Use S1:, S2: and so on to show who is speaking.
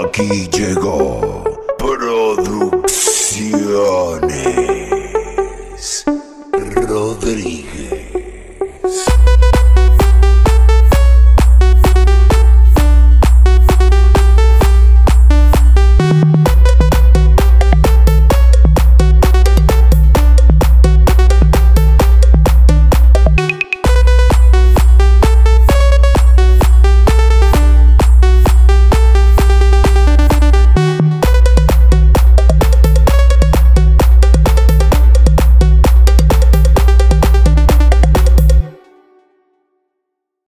S1: Aquí llegó Producciones Rodríguez.